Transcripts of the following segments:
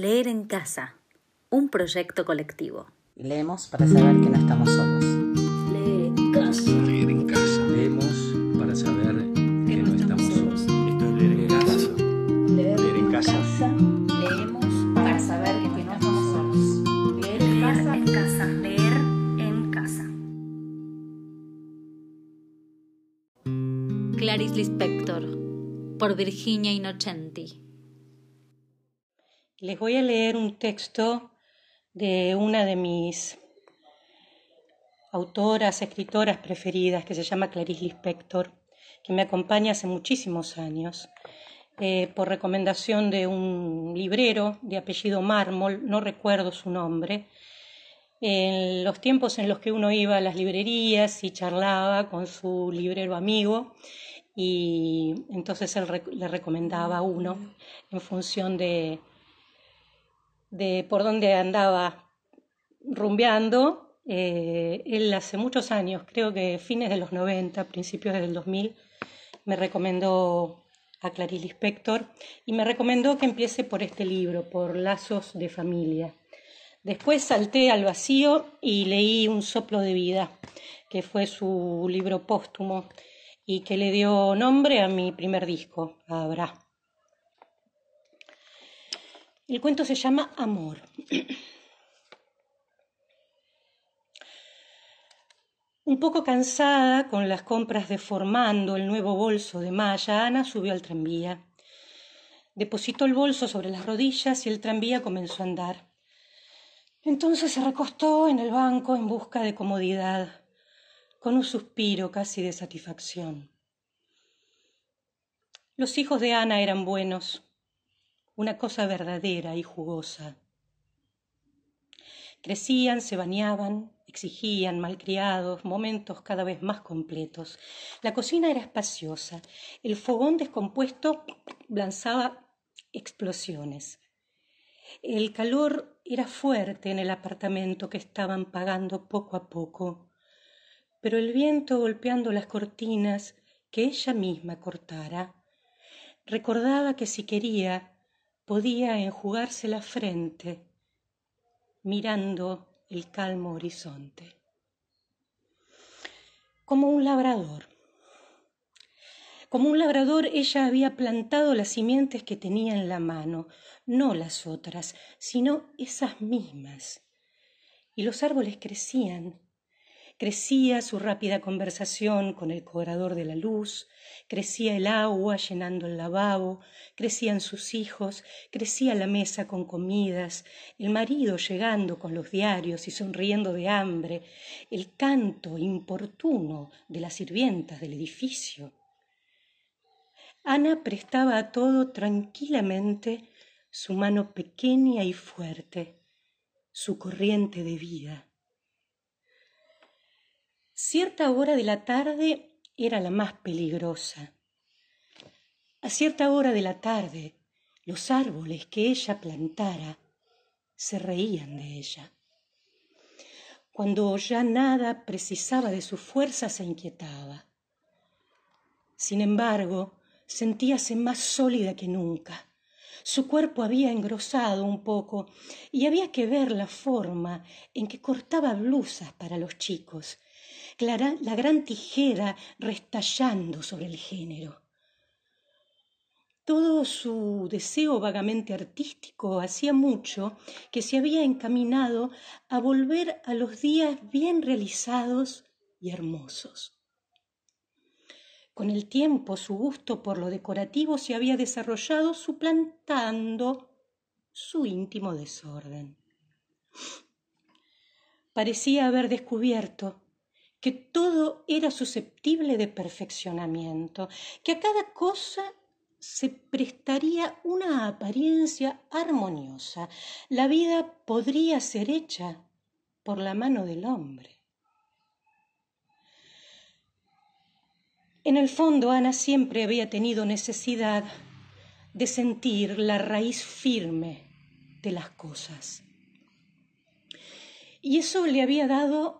Leer en casa, un proyecto colectivo. Leemos para saber que no estamos solos. Leer en casa. Leer en casa. Leemos para saber que no estamos solos. Esto es leer en casa. Leer en casa. Leemos para saber que no estamos solos. Leer en casa. en casa. Leer en casa. Clarice Lispector, por Virginia Innocenti. Les voy a leer un texto de una de mis autoras, escritoras preferidas, que se llama Clarice Lispector, que me acompaña hace muchísimos años, eh, por recomendación de un librero de apellido Mármol, no recuerdo su nombre, en los tiempos en los que uno iba a las librerías y charlaba con su librero amigo, y entonces él le recomendaba a uno en función de de por dónde andaba rumbeando. Eh, él hace muchos años, creo que fines de los 90, principios del 2000, me recomendó a Clarice Lispector y me recomendó que empiece por este libro, por Lazos de Familia. Después salté al vacío y leí Un soplo de vida, que fue su libro póstumo y que le dio nombre a mi primer disco, Abra. El cuento se llama Amor. Un poco cansada con las compras deformando el nuevo bolso de Maya, Ana subió al tranvía. Depositó el bolso sobre las rodillas y el tranvía comenzó a andar. Entonces se recostó en el banco en busca de comodidad, con un suspiro casi de satisfacción. Los hijos de Ana eran buenos, una cosa verdadera y jugosa. Crecían, se bañaban, exigían, malcriados, momentos cada vez más completos. La cocina era espaciosa, el fogón descompuesto lanzaba explosiones. El calor era fuerte en el apartamento que estaban pagando poco a poco, pero el viento golpeando las cortinas que ella misma cortara, recordaba que si quería podía enjugarse la frente mirando el calmo horizonte. Como un labrador. Como un labrador ella había plantado las simientes que tenía en la mano, no las otras, sino esas mismas. Y los árboles crecían, Crecía su rápida conversación con el cobrador de la luz, crecía el agua llenando el lavabo, crecían sus hijos, crecía la mesa con comidas, el marido llegando con los diarios y sonriendo de hambre, el canto importuno de las sirvientas del edificio. Ana prestaba a todo tranquilamente su mano pequeña y fuerte, su corriente de vida Cierta hora de la tarde era la más peligrosa. A cierta hora de la tarde, los árboles que ella plantara se reían de ella. Cuando ya nada precisaba de su fuerza se inquietaba. Sin embargo, sentíase más sólida que nunca. Su cuerpo había engrosado un poco y había que ver la forma en que cortaba blusas para los chicos la gran tijera restallando sobre el género. Todo su deseo vagamente artístico hacía mucho que se había encaminado a volver a los días bien realizados y hermosos. Con el tiempo su gusto por lo decorativo se había desarrollado suplantando su íntimo desorden. Parecía haber descubierto que todo era susceptible de perfeccionamiento, que a cada cosa se prestaría una apariencia armoniosa. La vida podría ser hecha por la mano del hombre. En el fondo, Ana siempre había tenido necesidad de sentir la raíz firme de las cosas. Y eso le había dado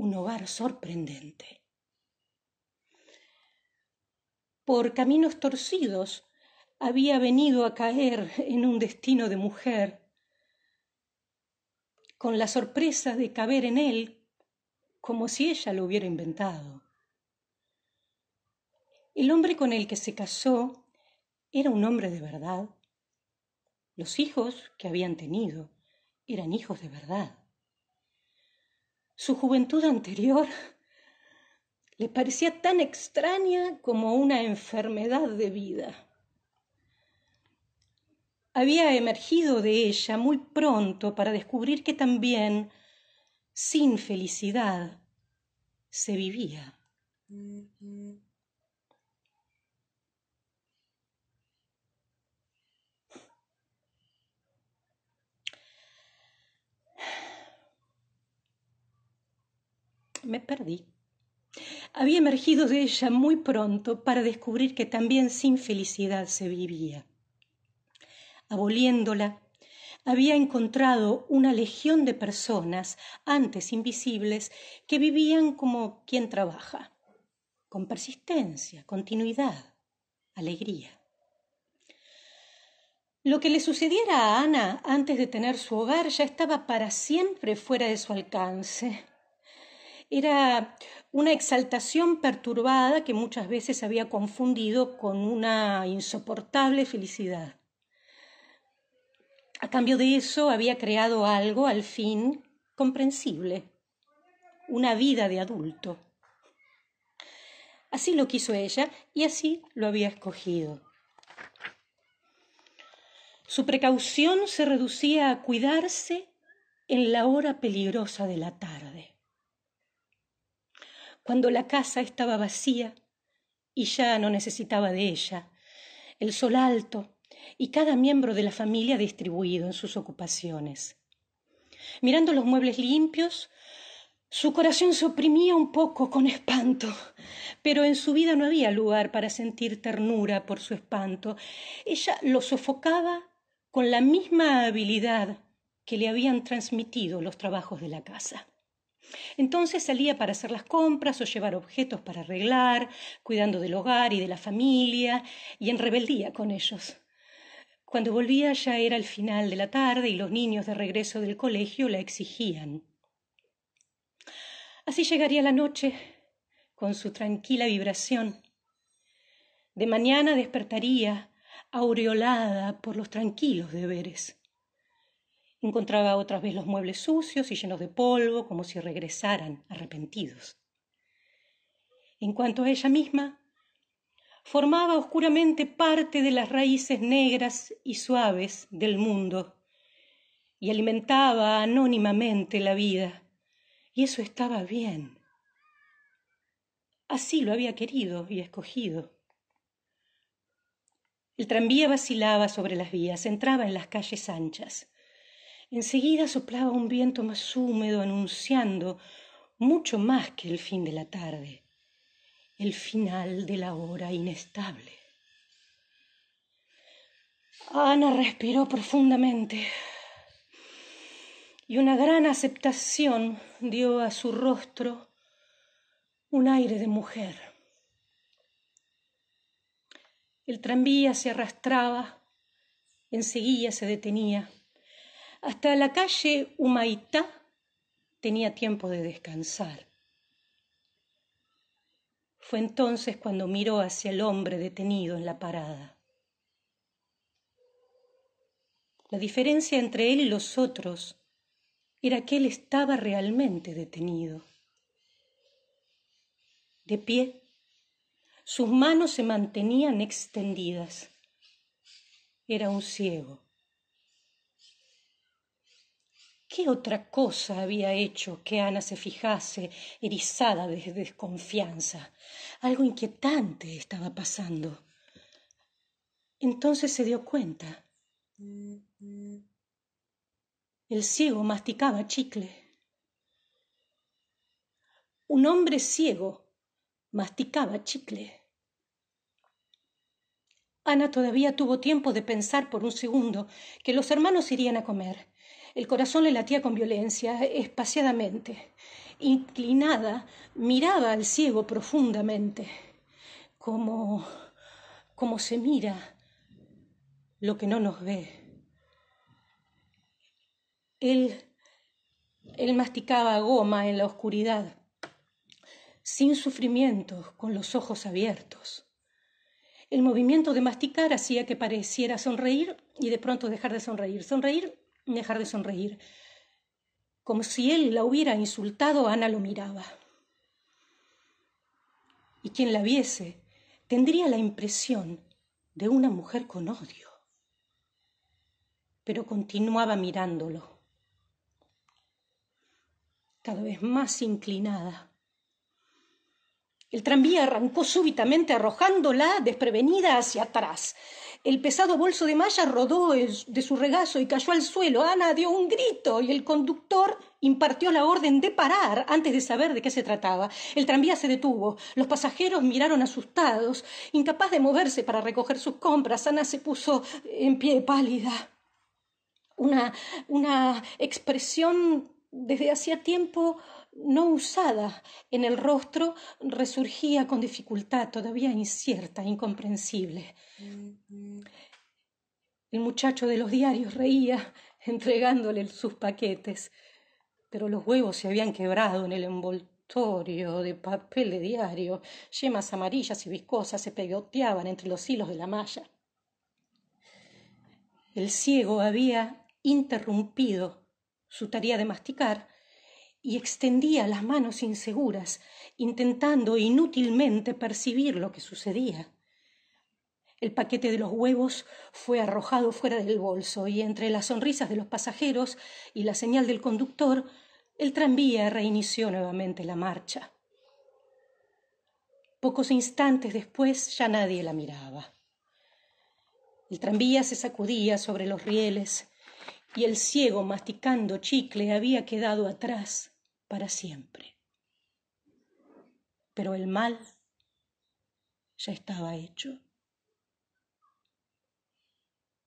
un hogar sorprendente. Por caminos torcidos había venido a caer en un destino de mujer con la sorpresa de caber en él como si ella lo hubiera inventado. El hombre con el que se casó era un hombre de verdad. Los hijos que habían tenido eran hijos de verdad. Su juventud anterior le parecía tan extraña como una enfermedad de vida. Había emergido de ella muy pronto para descubrir que también, sin felicidad, se vivía. Me perdí. Había emergido de ella muy pronto para descubrir que también sin felicidad se vivía. Aboliéndola, había encontrado una legión de personas antes invisibles que vivían como quien trabaja, con persistencia, continuidad, alegría. Lo que le sucediera a Ana antes de tener su hogar ya estaba para siempre fuera de su alcance. Era una exaltación perturbada que muchas veces había confundido con una insoportable felicidad. A cambio de eso había creado algo al fin comprensible, una vida de adulto. Así lo quiso ella y así lo había escogido. Su precaución se reducía a cuidarse en la hora peligrosa de la tarde cuando la casa estaba vacía y ya no necesitaba de ella, el sol alto y cada miembro de la familia distribuido en sus ocupaciones. Mirando los muebles limpios, su corazón se oprimía un poco con espanto, pero en su vida no había lugar para sentir ternura por su espanto. Ella lo sofocaba con la misma habilidad que le habían transmitido los trabajos de la casa. Entonces salía para hacer las compras o llevar objetos para arreglar, cuidando del hogar y de la familia, y en rebeldía con ellos. Cuando volvía ya era el final de la tarde y los niños de regreso del colegio la exigían. Así llegaría la noche con su tranquila vibración. De mañana despertaría aureolada por los tranquilos deberes. Encontraba otra vez los muebles sucios y llenos de polvo, como si regresaran arrepentidos. En cuanto a ella misma, formaba oscuramente parte de las raíces negras y suaves del mundo y alimentaba anónimamente la vida, y eso estaba bien. Así lo había querido y escogido. El tranvía vacilaba sobre las vías, entraba en las calles anchas. Enseguida soplaba un viento más húmedo anunciando mucho más que el fin de la tarde, el final de la hora inestable. Ana respiró profundamente y una gran aceptación dio a su rostro un aire de mujer. El tranvía se arrastraba, enseguida se detenía hasta la calle Humaitá tenía tiempo de descansar. Fue entonces cuando miró hacia el hombre detenido en la parada. La diferencia entre él y los otros era que él estaba realmente detenido. De pie, sus manos se mantenían extendidas. Era un ciego. ¿Qué otra cosa había hecho que Ana se fijase erizada de desconfianza? Algo inquietante estaba pasando. Entonces se dio cuenta. El ciego masticaba chicle. Un hombre ciego masticaba chicle. Ana todavía tuvo tiempo de pensar por un segundo que los hermanos irían a comer el corazón le latía con violencia, espaciadamente. Inclinada, miraba al ciego profundamente, como, como se mira lo que no nos ve. Él Él masticaba goma en la oscuridad, sin sufrimiento, con los ojos abiertos. El movimiento de masticar hacía que pareciera sonreír y de pronto dejar de sonreír, sonreír dejar de sonreír. Como si él la hubiera insultado, Ana lo miraba. Y quien la viese tendría la impresión de una mujer con odio. Pero continuaba mirándolo, cada vez más inclinada el tranvía arrancó súbitamente arrojándola desprevenida hacia atrás. El pesado bolso de malla rodó de su regazo y cayó al suelo. Ana dio un grito y el conductor impartió la orden de parar antes de saber de qué se trataba. El tranvía se detuvo. Los pasajeros miraron asustados. Incapaz de moverse para recoger sus compras, Ana se puso en pie pálida. Una, una expresión desde hacía tiempo no usada en el rostro resurgía con dificultad, todavía incierta, incomprensible. El muchacho de los diarios reía, entregándole sus paquetes, pero los huevos se habían quebrado en el envoltorio de papel de diario, yemas amarillas y viscosas se pegoteaban entre los hilos de la malla. El ciego había interrumpido su tarea de masticar y extendía las manos inseguras, intentando inútilmente percibir lo que sucedía. El paquete de los huevos fue arrojado fuera del bolso y entre las sonrisas de los pasajeros y la señal del conductor, el tranvía reinició nuevamente la marcha. Pocos instantes después ya nadie la miraba. El tranvía se sacudía sobre los rieles y el ciego masticando chicle había quedado atrás para siempre. Pero el mal ya estaba hecho.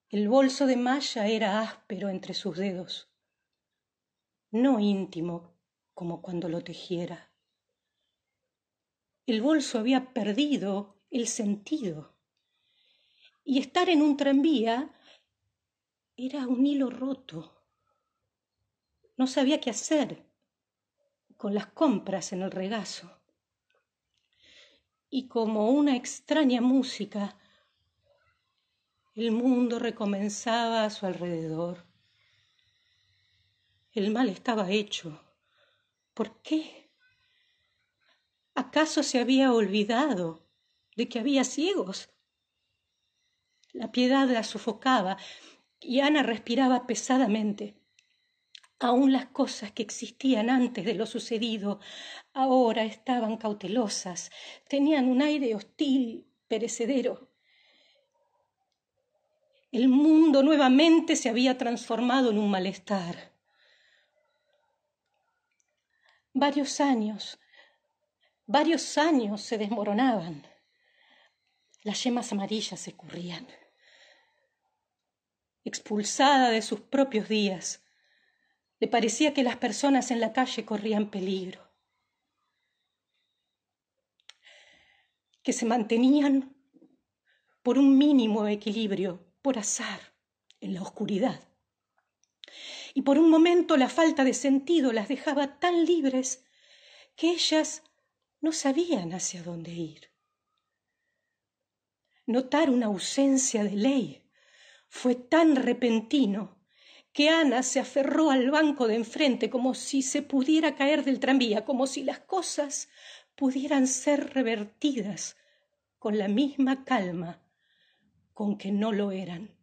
El bolso de malla era áspero entre sus dedos, no íntimo como cuando lo tejiera. El bolso había perdido el sentido y estar en un tranvía era un hilo roto. No sabía qué hacer con las compras en el regazo. Y como una extraña música, el mundo recomenzaba a su alrededor. El mal estaba hecho. ¿Por qué? ¿Acaso se había olvidado de que había ciegos? La piedad la sofocaba y Ana respiraba pesadamente. Aún las cosas que existían antes de lo sucedido ahora estaban cautelosas, tenían un aire hostil, perecedero. El mundo nuevamente se había transformado en un malestar. Varios años, varios años se desmoronaban. Las yemas amarillas se escurrían expulsada de sus propios días. Le parecía que las personas en la calle corrían peligro, que se mantenían por un mínimo equilibrio, por azar, en la oscuridad. Y por un momento la falta de sentido las dejaba tan libres que ellas no sabían hacia dónde ir. Notar una ausencia de ley fue tan repentino que Ana se aferró al banco de enfrente como si se pudiera caer del tranvía, como si las cosas pudieran ser revertidas con la misma calma con que no lo eran.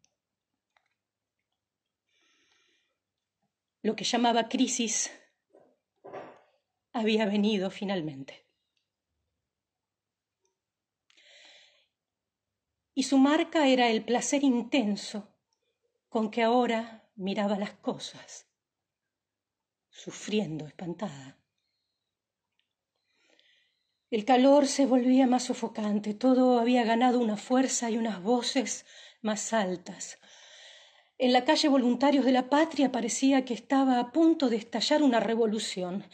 Lo que llamaba crisis había venido finalmente. y su marca era el placer intenso con que ahora miraba las cosas, sufriendo espantada. El calor se volvía más sofocante, todo había ganado una fuerza y unas voces más altas. En la calle Voluntarios de la Patria parecía que estaba a punto de estallar una revolución.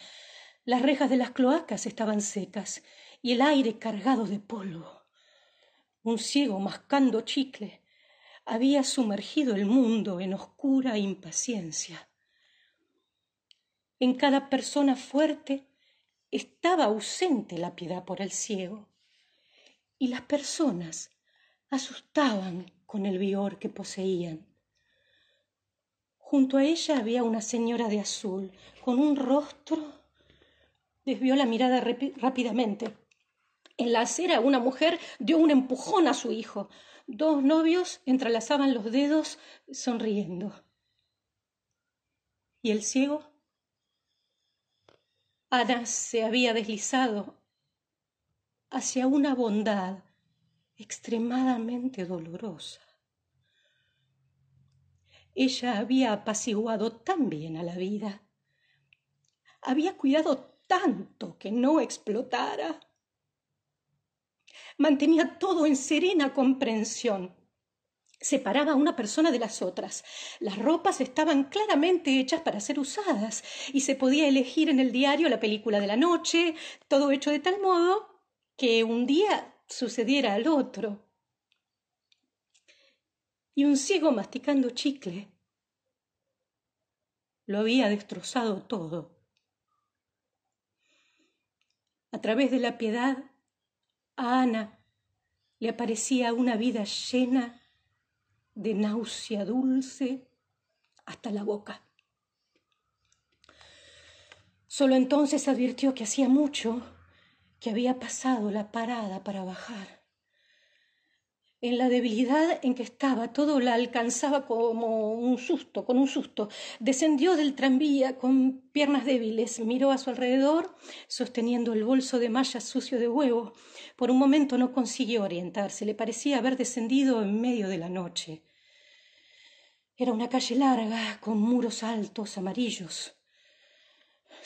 Las rejas de las cloacas estaban secas y el aire cargado de polvo un ciego mascando chicle, había sumergido el mundo en oscura impaciencia. En cada persona fuerte estaba ausente la piedad por el ciego, y las personas asustaban con el vigor que poseían. Junto a ella había una señora de azul, con un rostro. Desvió la mirada rápidamente. En la acera una mujer dio un empujón a su hijo. Dos novios entrelazaban los dedos sonriendo. ¿Y el ciego? Ana se había deslizado hacia una bondad extremadamente dolorosa. Ella había apaciguado tan bien a la vida, había cuidado tanto que no explotara, mantenía todo en serena comprensión. Separaba a una persona de las otras. Las ropas estaban claramente hechas para ser usadas y se podía elegir en el diario la película de la noche, todo hecho de tal modo que un día sucediera al otro. Y un ciego masticando chicle lo había destrozado todo. A través de la piedad, a Ana le aparecía una vida llena de náusea dulce hasta la boca. Solo entonces advirtió que hacía mucho que había pasado la parada para bajar. En la debilidad en que estaba, todo la alcanzaba como un susto, con un susto. Descendió del tranvía con piernas débiles, miró a su alrededor, sosteniendo el bolso de malla sucio de huevo. Por un momento no consiguió orientarse, le parecía haber descendido en medio de la noche. Era una calle larga, con muros altos, amarillos.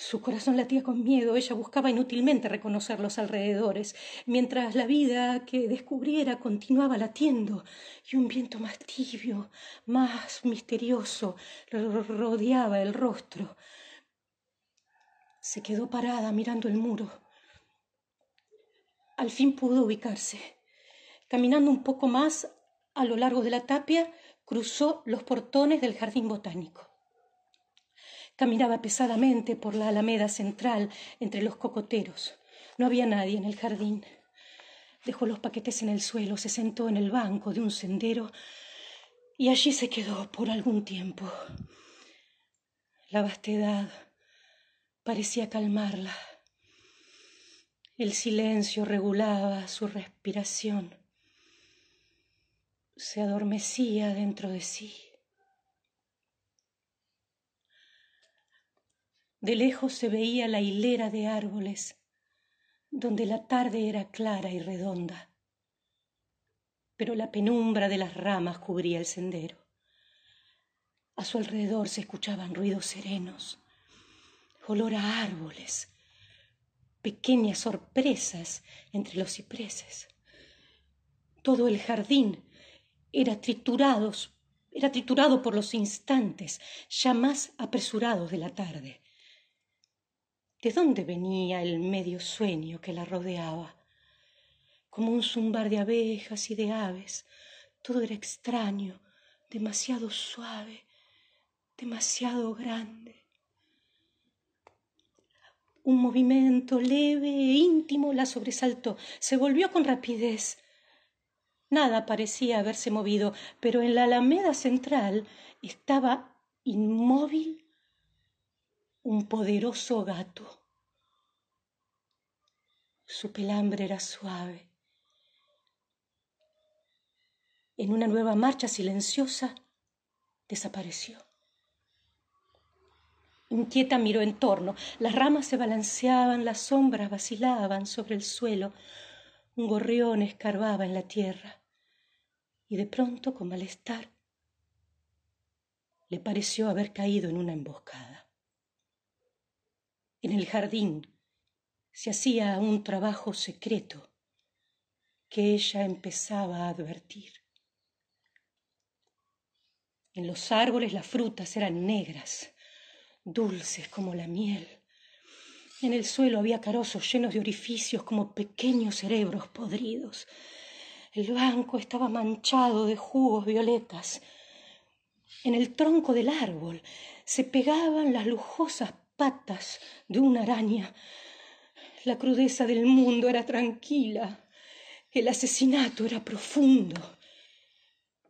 Su corazón latía con miedo, ella buscaba inútilmente reconocer los alrededores, mientras la vida que descubriera continuaba latiendo, y un viento más tibio, más misterioso, rodeaba el rostro. Se quedó parada mirando el muro. Al fin pudo ubicarse. Caminando un poco más a lo largo de la tapia, cruzó los portones del jardín botánico. Caminaba pesadamente por la alameda central entre los cocoteros. No había nadie en el jardín. Dejó los paquetes en el suelo, se sentó en el banco de un sendero y allí se quedó por algún tiempo. La vastedad parecía calmarla. El silencio regulaba su respiración se adormecía dentro de sí. De lejos se veía la hilera de árboles, donde la tarde era clara y redonda, pero la penumbra de las ramas cubría el sendero. A su alrededor se escuchaban ruidos serenos, olor a árboles, pequeñas sorpresas entre los cipreses. Todo el jardín era triturados, era triturado por los instantes ya más apresurados de la tarde. ¿De dónde venía el medio sueño que la rodeaba? Como un zumbar de abejas y de aves, todo era extraño, demasiado suave, demasiado grande. Un movimiento leve e íntimo la sobresaltó, se volvió con rapidez, Nada parecía haberse movido, pero en la alameda central estaba inmóvil un poderoso gato. Su pelambre era suave. En una nueva marcha silenciosa desapareció. Inquieta miró en torno. Las ramas se balanceaban, las sombras vacilaban sobre el suelo. Un gorrión escarbaba en la tierra y de pronto, con malestar, le pareció haber caído en una emboscada. En el jardín se hacía un trabajo secreto que ella empezaba a advertir. En los árboles las frutas eran negras, dulces como la miel. En el suelo había carozos llenos de orificios como pequeños cerebros podridos. El banco estaba manchado de jugos violetas. En el tronco del árbol se pegaban las lujosas patas de una araña. La crudeza del mundo era tranquila, el asesinato era profundo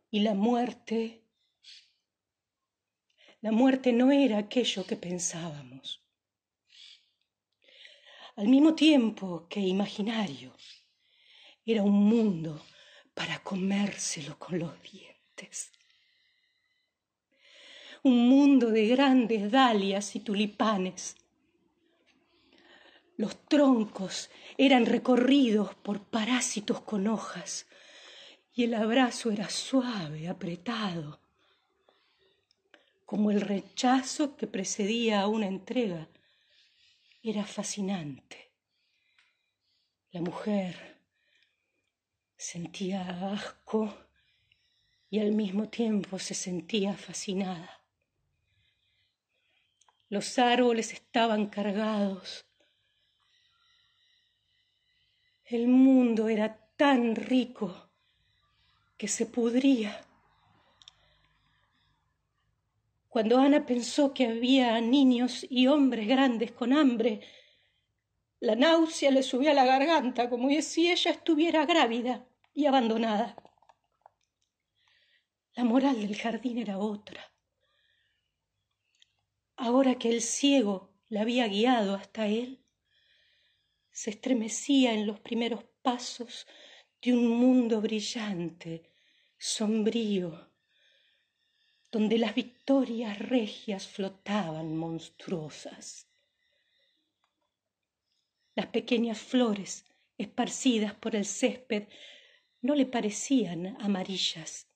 y la muerte, la muerte no era aquello que pensábamos. Al mismo tiempo que imaginario, era un mundo para comérselo con los dientes un mundo de grandes dalias y tulipanes. Los troncos eran recorridos por parásitos con hojas y el abrazo era suave, apretado, como el rechazo que precedía a una entrega. Era fascinante. La mujer sentía asco y al mismo tiempo se sentía fascinada. Los árboles estaban cargados. El mundo era tan rico que se pudría. Cuando Ana pensó que había niños y hombres grandes con hambre, la náusea le subió a la garganta como si ella estuviera grávida y abandonada. La moral del jardín era otra ahora que el ciego la había guiado hasta él, se estremecía en los primeros pasos de un mundo brillante, sombrío, donde las victorias regias flotaban monstruosas. Las pequeñas flores esparcidas por el césped no le parecían amarillas,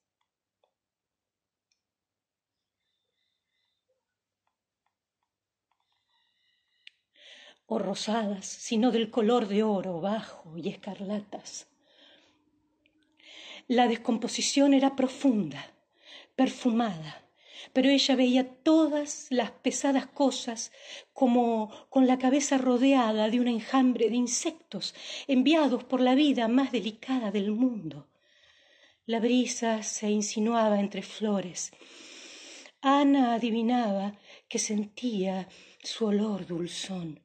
o rosadas, sino del color de oro bajo y escarlatas. La descomposición era profunda, perfumada, pero ella veía todas las pesadas cosas como con la cabeza rodeada de un enjambre de insectos enviados por la vida más delicada del mundo. La brisa se insinuaba entre flores. Ana adivinaba que sentía su olor dulzón.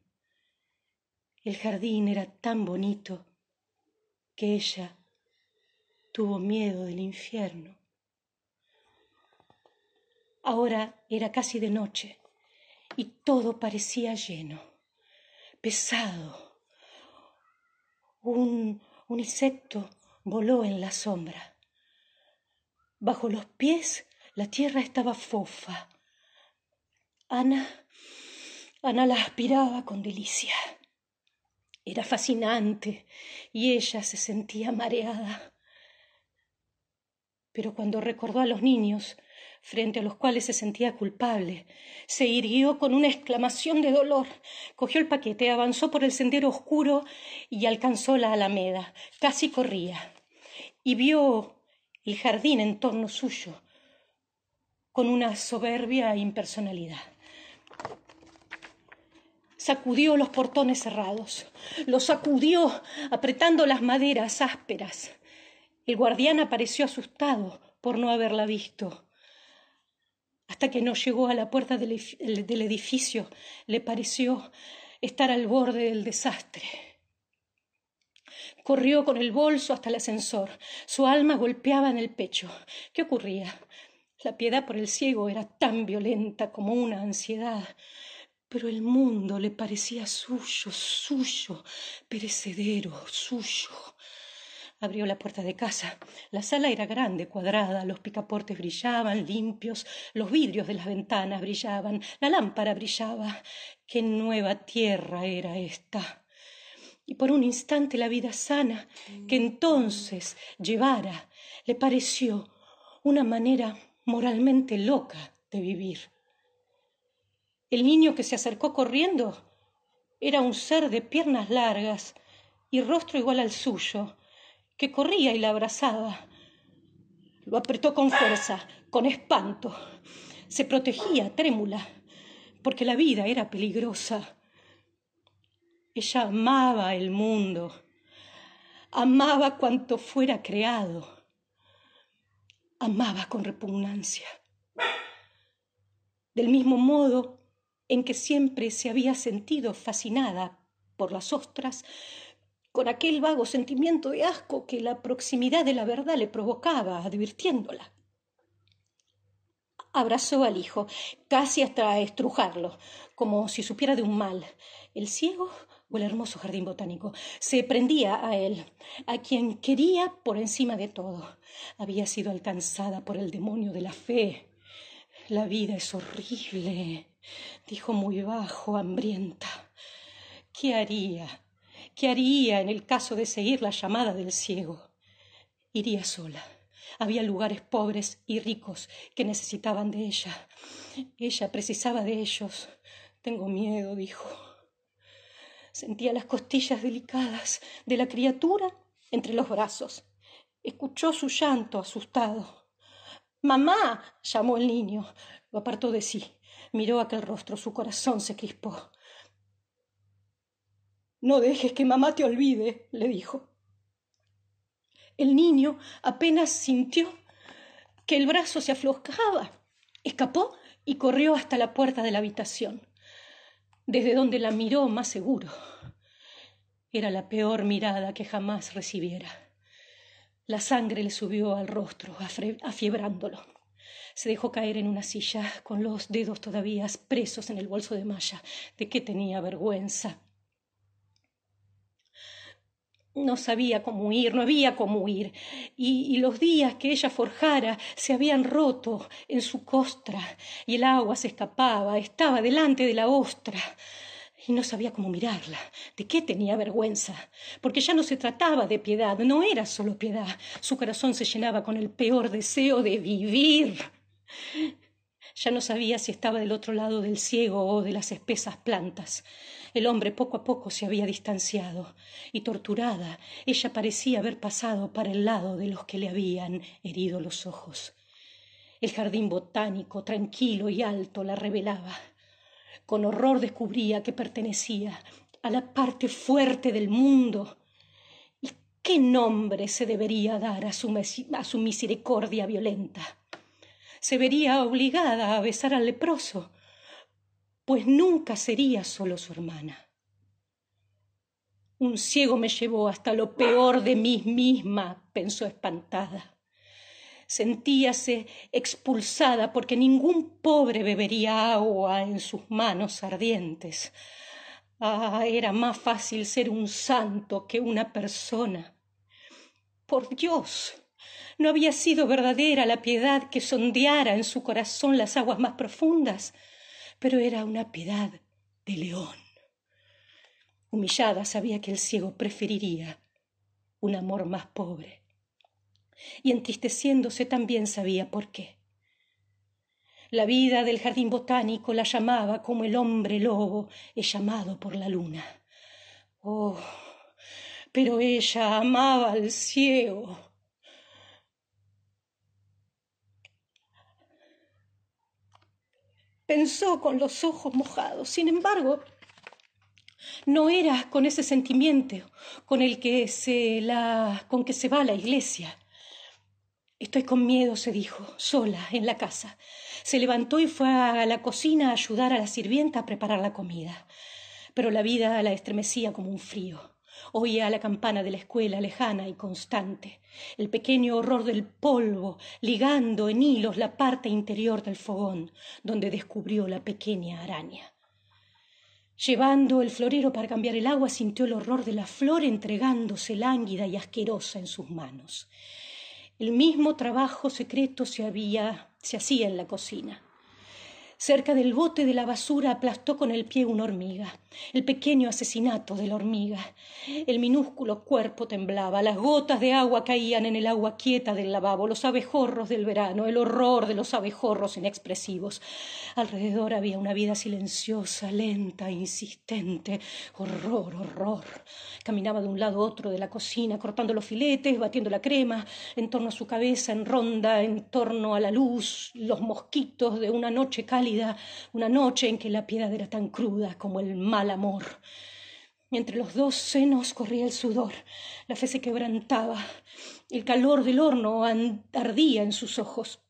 El jardín era tan bonito que ella tuvo miedo del infierno. Ahora era casi de noche y todo parecía lleno, pesado. Un, insecto voló en la sombra. Bajo los pies la tierra estaba fofa. Ana, Ana la aspiraba con delicia. Era fascinante y ella se sentía mareada. Pero cuando recordó a los niños, frente a los cuales se sentía culpable, se irguió con una exclamación de dolor, cogió el paquete, avanzó por el sendero oscuro y alcanzó la alameda. Casi corría y vio el jardín en torno suyo con una soberbia impersonalidad sacudió los portones cerrados, los sacudió apretando las maderas ásperas. El guardián apareció asustado por no haberla visto. Hasta que no llegó a la puerta del, edificio, le pareció estar al borde del desastre. Corrió con el bolso hasta el ascensor. Su alma golpeaba en el pecho. ¿Qué ocurría? La piedad por el ciego era tan violenta como una ansiedad pero el mundo le parecía suyo, suyo, perecedero, suyo. Abrió la puerta de casa. La sala era grande, cuadrada, los picaportes brillaban, limpios, los vidrios de las ventanas brillaban, la lámpara brillaba. Qué nueva tierra era esta. Y por un instante la vida sana que entonces llevara le pareció una manera moralmente loca de vivir. El niño que se acercó corriendo era un ser de piernas largas y rostro igual al suyo, que corría y la abrazaba. Lo apretó con fuerza, con espanto. Se protegía, trémula, porque la vida era peligrosa. Ella amaba el mundo, amaba cuanto fuera creado, amaba con repugnancia. Del mismo modo, en que siempre se había sentido fascinada por las ostras, con aquel vago sentimiento de asco que la proximidad de la verdad le provocaba, advirtiéndola. Abrazó al hijo, casi hasta estrujarlo, como si supiera de un mal. El ciego o el hermoso jardín botánico se prendía a él, a quien quería por encima de todo. Había sido alcanzada por el demonio de la fe. La vida es horrible, dijo muy bajo, hambrienta. ¿Qué haría? ¿Qué haría en el caso de seguir la llamada del ciego? Iría sola. Había lugares pobres y ricos que necesitaban de ella. Ella precisaba de ellos. Tengo miedo, dijo. Sentía las costillas delicadas de la criatura entre los brazos. Escuchó su llanto asustado. Mamá. llamó el niño. Lo apartó de sí. Miró aquel rostro. Su corazón se crispó. No dejes que mamá te olvide, le dijo. El niño apenas sintió que el brazo se aflojaba. Escapó y corrió hasta la puerta de la habitación, desde donde la miró más seguro. Era la peor mirada que jamás recibiera. La sangre le subió al rostro, afiebrándolo. Se dejó caer en una silla, con los dedos todavía presos en el bolso de malla. ¿De qué tenía vergüenza? No sabía cómo huir, no había cómo huir, y, y, los días que ella forjara se habían roto en su costra, y el agua se escapaba, estaba delante de la ostra, y no sabía cómo mirarla. ¿De qué tenía vergüenza? Porque ya no se trataba de piedad, no era solo piedad, su corazón se llenaba con el peor deseo de vivir. Ya no sabía si estaba del otro lado del ciego o de las espesas plantas. El hombre poco a poco se había distanciado, y torturada, ella parecía haber pasado para el lado de los que le habían herido los ojos. El jardín botánico, tranquilo y alto, la revelaba. Con horror descubría que pertenecía a la parte fuerte del mundo. ¿Y qué nombre se debería dar a su, a su misericordia violenta? Se vería obligada a besar al leproso, pues nunca sería solo su hermana. Un ciego me llevó hasta lo peor de mí misma, pensó espantada. Sentíase expulsada porque ningún pobre bebería agua en sus manos ardientes. Ah, era más fácil ser un santo que una persona. Por Dios, no había sido verdadera la piedad que sondeara en su corazón las aguas más profundas pero era una piedad de león. Humillada sabía que el ciego preferiría un amor más pobre. Y entristeciéndose también sabía por qué. La vida del jardín botánico la llamaba como el hombre lobo es llamado por la luna. Oh, pero ella amaba al ciego pensó con los ojos mojados. Sin embargo, no era con ese sentimiento con el que se la con que se va a la iglesia. Estoy con miedo, se dijo, sola en la casa. Se levantó y fue a la cocina a ayudar a la sirvienta a preparar la comida. Pero la vida la estremecía como un frío. Oía la campana de la escuela lejana y constante, el pequeño horror del polvo ligando en hilos la parte interior del fogón, donde descubrió la pequeña araña. Llevando el florero para cambiar el agua, sintió el horror de la flor entregándose lánguida y asquerosa en sus manos. El mismo trabajo secreto se había se hacía en la cocina. Cerca del bote de la basura aplastó con el pie una hormiga, el pequeño asesinato de la hormiga. El minúsculo cuerpo temblaba, las gotas de agua caían en el agua quieta del lavabo, los abejorros del verano, el horror de los abejorros inexpresivos. Alrededor había una vida silenciosa, lenta, insistente. Horror, horror. Caminaba de un lado a otro de la cocina, cortando los filetes, batiendo la crema, en torno a su cabeza, en ronda, en torno a la luz, los mosquitos de una noche cálida una noche en que la piedad era tan cruda como el mal amor. Entre los dos senos corría el sudor, la fe se quebrantaba, el calor del horno ardía en sus ojos.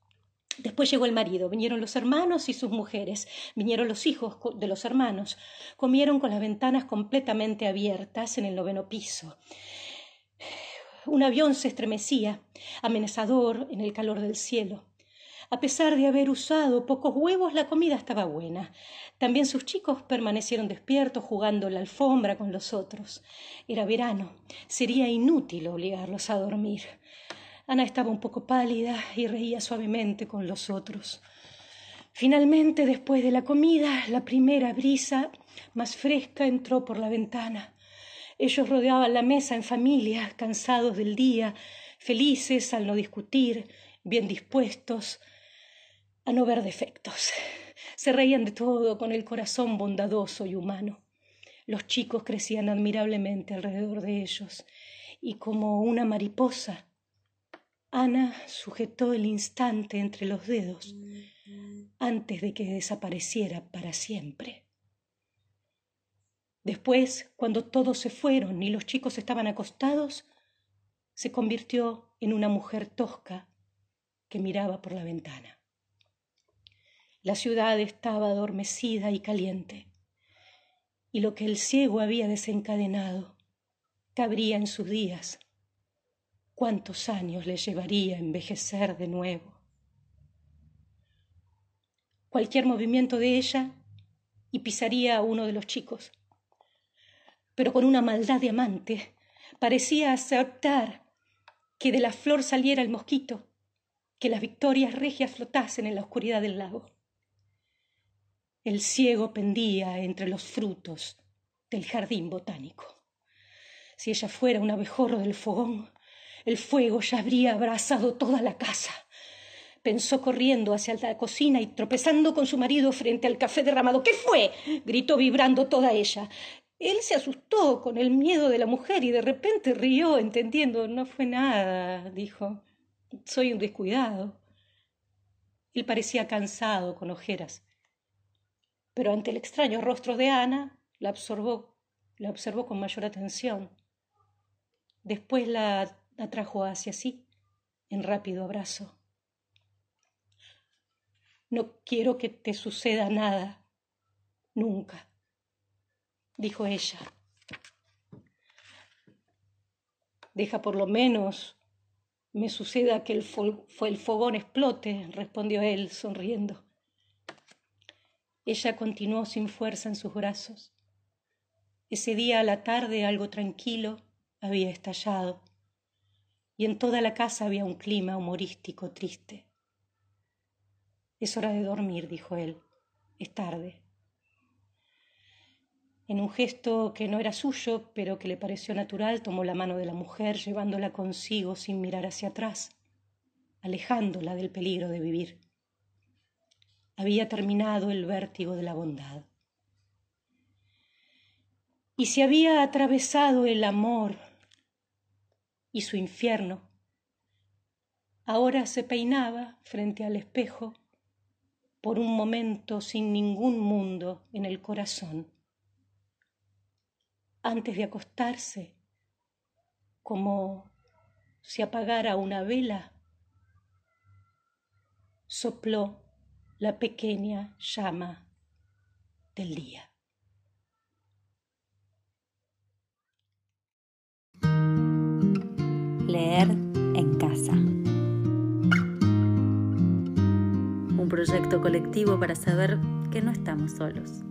Después llegó el marido, vinieron los hermanos y sus mujeres, vinieron los hijos de los hermanos, comieron con las ventanas completamente abiertas en el noveno piso. Un avión se estremecía, amenazador en el calor del cielo. A pesar de haber usado pocos huevos, la comida estaba buena. También sus chicos permanecieron despiertos jugando la alfombra con los otros. Era verano. Sería inútil obligarlos a dormir. Ana estaba un poco pálida y reía suavemente con los otros. Finalmente, después de la comida, la primera brisa más fresca entró por la ventana. Ellos rodeaban la mesa en familia, cansados del día, felices al no discutir, bien dispuestos, a no ver defectos. Se reían de todo con el corazón bondadoso y humano. Los chicos crecían admirablemente alrededor de ellos, y como una mariposa, Ana sujetó el instante entre los dedos antes de que desapareciera para siempre. Después, cuando todos se fueron y los chicos estaban acostados, se convirtió en una mujer tosca que miraba por la ventana. La ciudad estaba adormecida y caliente, y lo que el ciego había desencadenado cabría en sus días. ¿Cuántos años le llevaría envejecer de nuevo? Cualquier movimiento de ella y pisaría a uno de los chicos, pero con una maldad de amante parecía aceptar que de la flor saliera el mosquito, que las victorias regias flotasen en la oscuridad del lago. El ciego pendía entre los frutos del jardín botánico. Si ella fuera un abejorro del fogón, el fuego ya habría abrazado toda la casa. Pensó corriendo hacia la cocina y tropezando con su marido frente al café derramado. ¿Qué fue? gritó vibrando toda ella. Él se asustó con el miedo de la mujer y de repente rió, entendiendo. No fue nada, dijo. Soy un descuidado. Él parecía cansado, con ojeras pero ante el extraño rostro de Ana la observó, la observó con mayor atención. Después la atrajo hacia sí en rápido abrazo. No quiero que te suceda nada, nunca, dijo ella. Deja por lo menos me suceda que el, el fogón explote, respondió él, sonriendo. Ella continuó sin fuerza en sus brazos. Ese día a la tarde algo tranquilo había estallado y en toda la casa había un clima humorístico triste. Es hora de dormir, dijo él. Es tarde. En un gesto que no era suyo, pero que le pareció natural, tomó la mano de la mujer, llevándola consigo sin mirar hacia atrás, alejándola del peligro de vivir había terminado el vértigo de la bondad. Y se había atravesado el amor y su infierno. Ahora se peinaba frente al espejo por un momento sin ningún mundo en el corazón. Antes de acostarse, como si apagara una vela, sopló la pequeña llama del día. Leer en casa. Un proyecto colectivo para saber que no estamos solos.